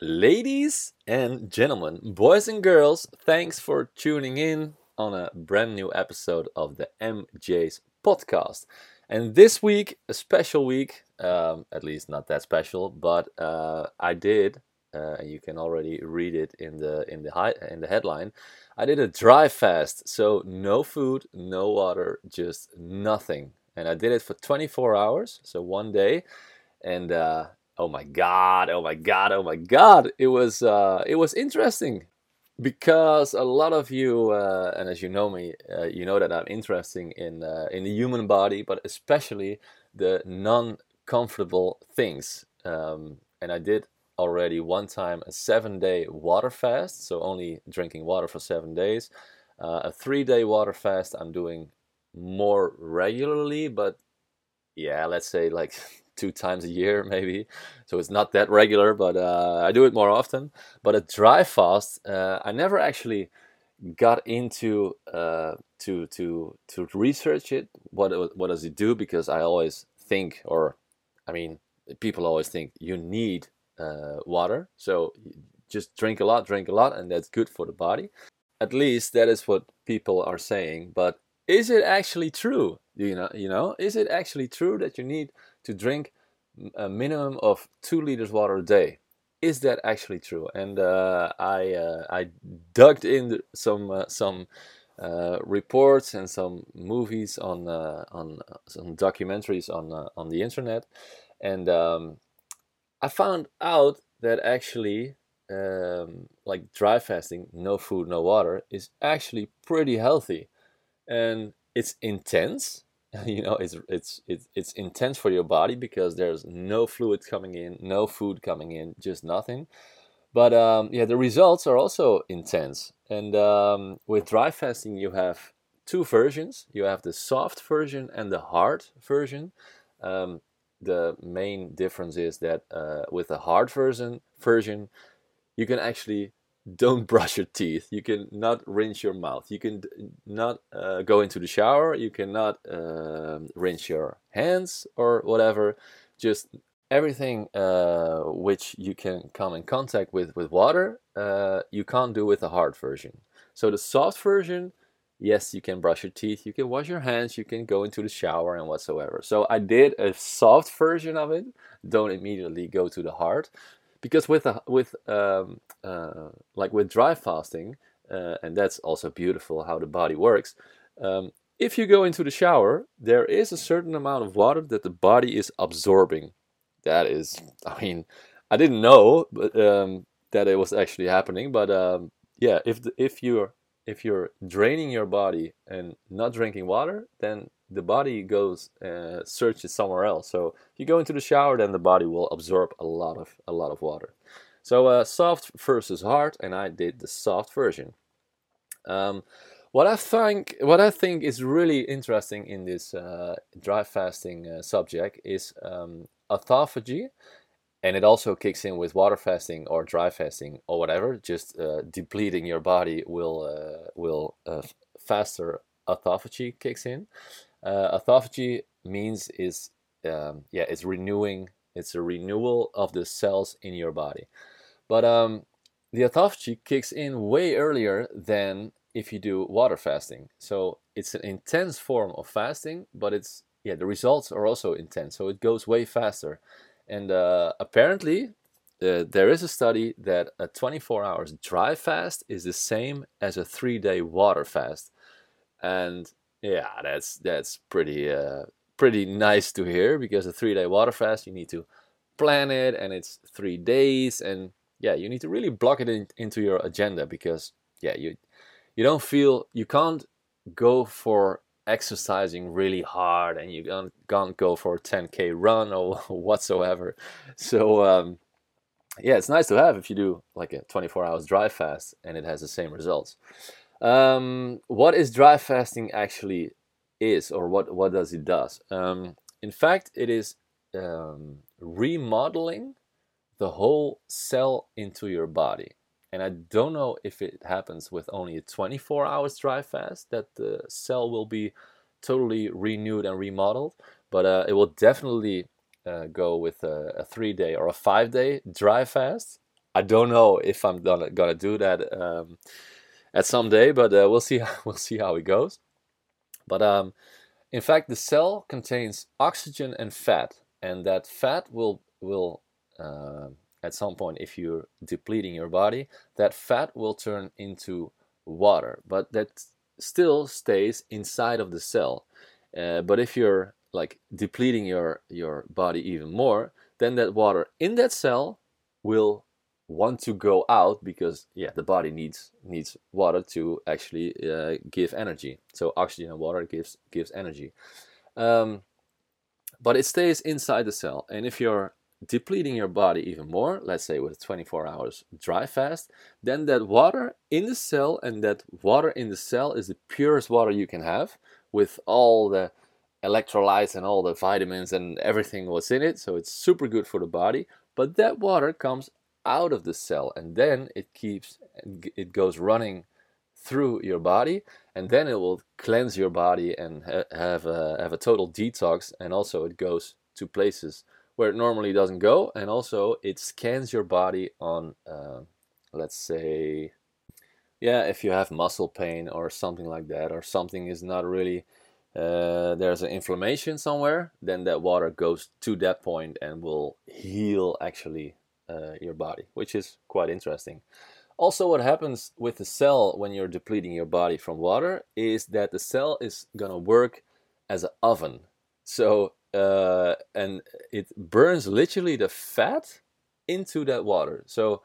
Ladies and gentlemen, boys and girls, thanks for tuning in on a brand new episode of the MJ's podcast. And this week, a special week, um, at least not that special, but uh, I did, uh, you can already read it in the in the hi- in the headline. I did a dry fast, so no food, no water, just nothing, and I did it for 24 hours, so one day, and uh, oh my god, oh my god, oh my god, it was uh, it was interesting because a lot of you, uh, and as you know me, uh, you know that I'm interested in uh, in the human body, but especially the non-comfortable things. Um, and I did already one time a seven-day water fast, so only drinking water for seven days. Uh, a three-day water fast I'm doing more regularly, but yeah, let's say like two times a year maybe. So it's not that regular but uh, i do it more often. But a dry fast uh, i never actually got into uh, to to to research it what what does it do because i always think or i mean people always think you need uh, water. So just drink a lot drink a lot and that's good for the body. At least that is what people are saying. But is it actually true? You know you know is it actually true that you need to drink a minimum of two liters water a day. Is that actually true? And uh, I uh, I dug in some uh, some uh, reports and some movies on uh, on uh, some documentaries on on the internet, and um, I found out that actually um, like dry fasting, no food, no water, is actually pretty healthy, and it's intense you know it's it's it's it's intense for your body because there's no fluid coming in no food coming in just nothing. But um, yeah the results are also intense. And um, with dry fasting you have two versions. You have the soft version and the hard version. Um, the main difference is that uh, with the hard version version you can actually don't brush your teeth. You can not rinse your mouth. You can not uh, go into the shower. You cannot uh, rinse your hands or whatever. Just everything uh, which you can come in contact with with water, uh, you can't do with the hard version. So the soft version, yes, you can brush your teeth. You can wash your hands. You can go into the shower and whatsoever. So I did a soft version of it. Don't immediately go to the hard because with a, with um, uh, like with dry fasting, uh, and that's also beautiful how the body works. Um, if you go into the shower, there is a certain amount of water that the body is absorbing. That is, I mean, I didn't know but, um, that it was actually happening, but um, yeah, if the, if you're if you're draining your body and not drinking water, then the body goes uh, searches somewhere else. So if you go into the shower, then the body will absorb a lot of a lot of water. So uh, soft versus hard, and I did the soft version. Um, what I think what I think is really interesting in this uh, dry fasting uh, subject is um, autophagy, and it also kicks in with water fasting or dry fasting or whatever. Just uh, depleting your body will uh, will faster autophagy kicks in. Uh, autophagy means is um, yeah, it's renewing. It's a renewal of the cells in your body. But um, the autophagy kicks in way earlier than if you do water fasting. So it's an intense form of fasting, but it's yeah, the results are also intense. So it goes way faster. And uh, apparently, uh, there is a study that a 24 hours dry fast is the same as a three day water fast. And yeah, that's that's pretty uh, pretty nice to hear because a three day water fast you need to plan it and it's three days and yeah you need to really block it in, into your agenda because yeah you you don't feel you can't go for exercising really hard and you can't, can't go for a 10k run or whatsoever. So um, yeah it's nice to have if you do like a 24 hours dry fast and it has the same results um, what is dry fasting actually is, or what what does it does? Um, in fact, it is um, remodeling the whole cell into your body. And I don't know if it happens with only a 24 hours dry fast that the cell will be totally renewed and remodeled, but uh, it will definitely uh, go with a, a, three day or a five day dry fast. I don't know if I'm gonna gonna do that um, at some day, but uh, we'll see. we'll see how it goes. But um, in fact, the cell contains oxygen and fat, and that fat will will uh, at some point, if you're depleting your body, that fat will turn into water, but that still stays inside of the cell. Uh, but if you're like depleting your your body even more, then that water in that cell will want to go out because yeah the body needs needs water to actually uh, give energy. So oxygen and water gives gives energy. Um, but it stays inside the cell. And if you're depleting your body even more let's say with 24 hours dry fast then that water in the cell and that water in the cell is the purest water you can have with all the electrolytes and all the vitamins and everything was in it. So it's super good for the body. But that water comes out of the cell and then it keeps it goes running through your body and then it will cleanse your body and ha- have a, have a total detox and also it goes to places where it normally doesn't go and also it scans your body on uh, let's say yeah if you have muscle pain or something like that or something is not really uh, there's an inflammation somewhere, then that water goes to that point and will heal actually uh, your body, which is quite interesting. Also, what happens with the cell when you're depleting your body from water is that the cell is gonna work as an oven. So, uh, and it burns literally the fat into that water. So,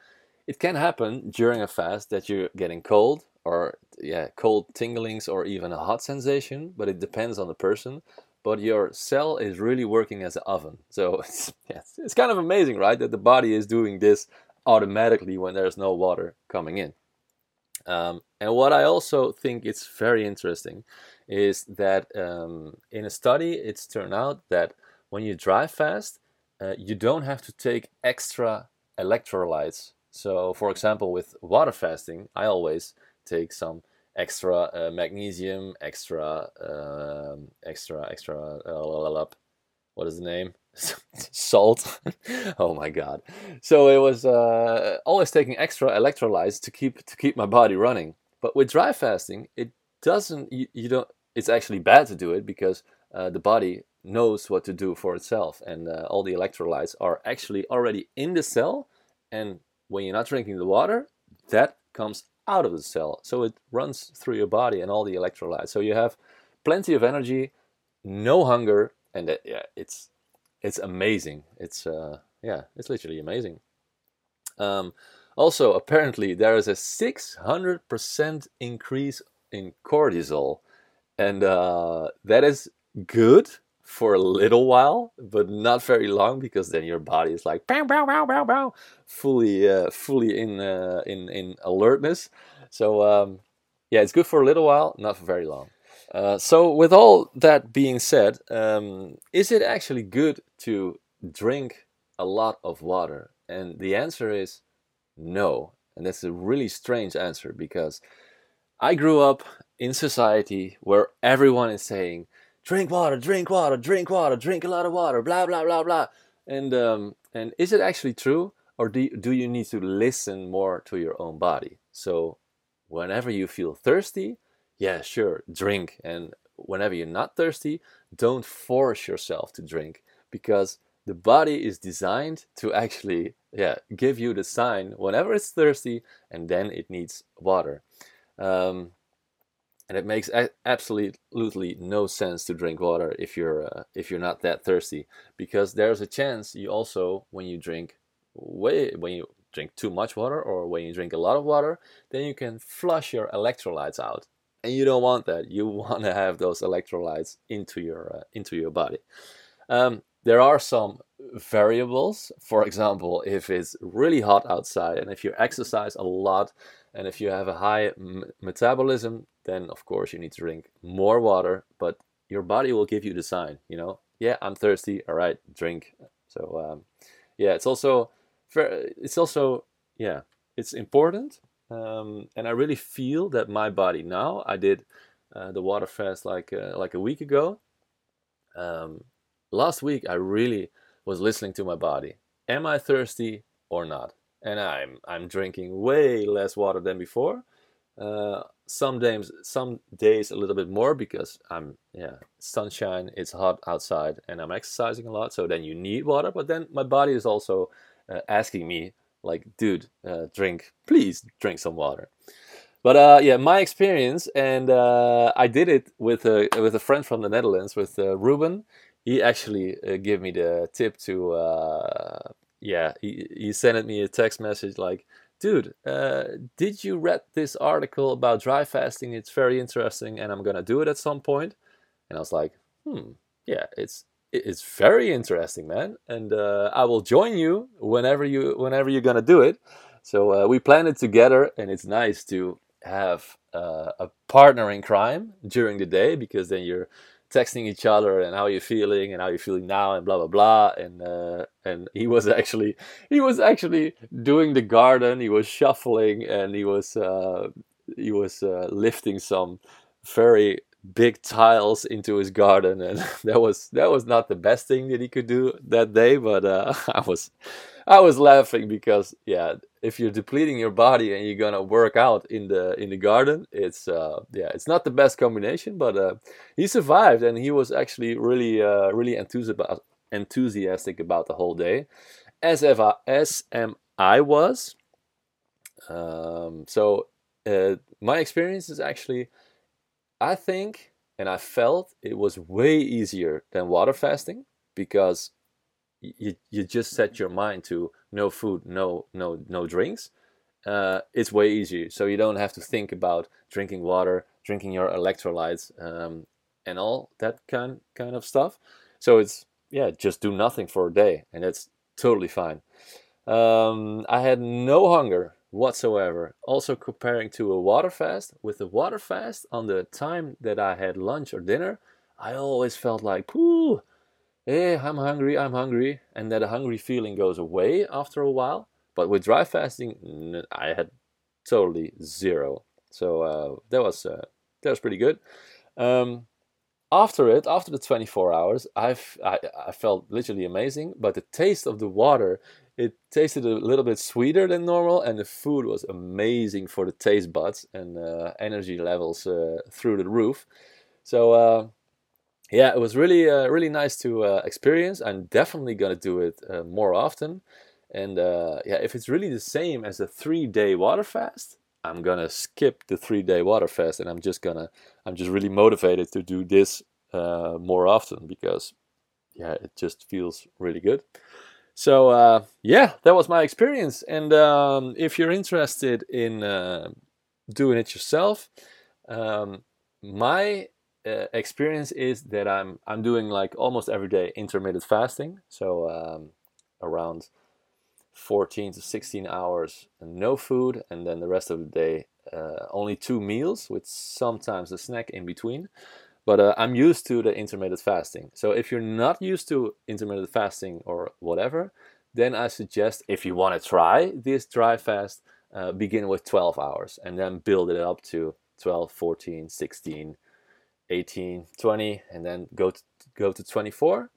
it can happen during a fast that you're getting cold or yeah, cold tinglings or even a hot sensation, but it depends on the person. But your cell is really working as an oven. So it's, yeah, it's kind of amazing, right? That the body is doing this automatically when there's no water coming in. Um, and what I also think is very interesting is that um, in a study, it's turned out that when you dry fast, uh, you don't have to take extra electrolytes. So, for example, with water fasting, I always take some extra uh, magnesium, extra, um, extra, extra, uh, what is the name? Salt. oh my god! So it was uh, always taking extra electrolytes to keep to keep my body running. But with dry fasting, it doesn't. You, you don't. It's actually bad to do it because uh, the body knows what to do for itself, and uh, all the electrolytes are actually already in the cell. And when you're not drinking the water, that comes out of the cell. So it runs through your body and all the electrolytes. So you have plenty of energy, no hunger, and yeah, it's it's amazing. It's uh, yeah, it's literally amazing. Um, also, apparently, there is a 600% increase in cortisol, and uh, that is good for a little while, but not very long because then your body is like bow bow bow bow bow, fully uh, fully in uh, in in alertness. So um, yeah, it's good for a little while, not for very long. Uh, so with all that being said, um, is it actually good to drink a lot of water? And the answer is no. And that's a really strange answer because I grew up in society where everyone is saying drink water, drink water, drink water, drink a lot of water, blah blah blah blah. And um, and is it actually true, or do you, do you need to listen more to your own body? So whenever you feel thirsty, yeah, sure, drink. And whenever you're not thirsty, don't force yourself to drink because the body is designed to actually yeah give you the sign whenever it's thirsty and then it needs water um, and it makes absolutely no sense to drink water if you're uh, if you're not that thirsty. Because there's a chance you also when you drink way when you drink too much water or when you drink a lot of water then you can flush your electrolytes out. And you don't want that. You want to have those electrolytes into your uh, into your body. Um, there are some variables. For example if it's really hot outside and if you exercise a lot and if you have a high m- metabolism then of course you need to drink more water but your body will give you the sign you know? Yeah i'm thirsty. All right drink. So um, yeah it's also it's also yeah it's important um, and i really feel that my body now i did uh, the water fast like uh, like a week ago. Um, last week i really was listening to my body. Am i thirsty or not? And I'm I'm drinking way less water than before. Uh, some days, some days a little bit more because I'm yeah sunshine. It's hot outside and I'm exercising a lot. So then you need water, but then my body is also uh, asking me like, dude, uh, drink, please drink some water. But uh, yeah, my experience, and uh, I did it with a with a friend from the Netherlands, with uh, Ruben. He actually uh, gave me the tip to, uh, yeah, he, he sent me a text message like, dude, uh, did you read this article about dry fasting? It's very interesting, and I'm gonna do it at some point. And I was like, hmm, yeah, it's it's very interesting, man, and I will join you whenever you whenever you're gonna do it. So we planned it together, and it's nice to have uh, a partner in crime during the day because then you're texting each other and how you're feeling and how you're feeling now and blah blah blah. And uh, and he was actually he was actually doing the garden. He was shuffling and he was uh, he was uh, lifting some very big tiles into his garden. And that was that was not the best thing that he could do that day but uh, I was I was laughing because yeah if you're depleting your body and you're gonna work out in the in the garden, it's uh, yeah, it's not the best combination. But uh, he survived, and he was actually really uh, really enthusiastic enthusiastic about the whole day, as if I, as am I was. Um, so uh, my experience is actually, I think, and I felt it was way easier than water fasting because you you just set your mind to no food, no no no drinks, uh, it's way easier. So you don't have to think about drinking water, drinking your electrolytes, um, and all that kind kind of stuff. So it's yeah, just do nothing for a day, and that's totally fine. Um, I had no hunger whatsoever. Also comparing to a water fast, with the water fast on the time that I had lunch or dinner, I always felt like, pooh, hey, I'm hungry, I'm hungry, and that hungry feeling goes away after a while. But with dry fasting, I had totally zero. So uh, that was uh, that was pretty good. Um, after it, after the 24 hours, I've I, I felt literally amazing. But the taste of the water, it tasted a little bit sweeter than normal, and the food was amazing for the taste buds and uh, energy levels uh, through the roof. So uh, yeah, it was really uh, really nice to uh, experience. I'm definitely gonna do it uh, more often. And uh, yeah, if it's really the same as a three day water fast, I'm gonna skip the three day water fast, and I'm just gonna I'm just really motivated to do this uh, more often because yeah, it just feels really good. So uh, yeah, that was my experience. And um, if you're interested in doing it yourself, um, my uh, experience is that I'm I'm doing like almost every day intermittent fasting, so um, around 14 to 16 hours no food, and then the rest of the day uh, only two meals with sometimes a snack in between. But uh, I'm used to the intermittent fasting. So if you're not used to intermittent fasting or whatever, then I suggest if you want to try this dry fast, uh, begin with 12 hours and then build it up to 12, 14, 16 18, 20, and then go to, go to 24.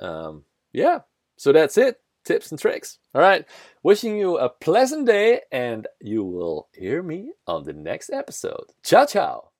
Um, yeah, so that's it. Tips and tricks. All right. Wishing you a pleasant day, and you will hear me on the next episode. Ciao, ciao.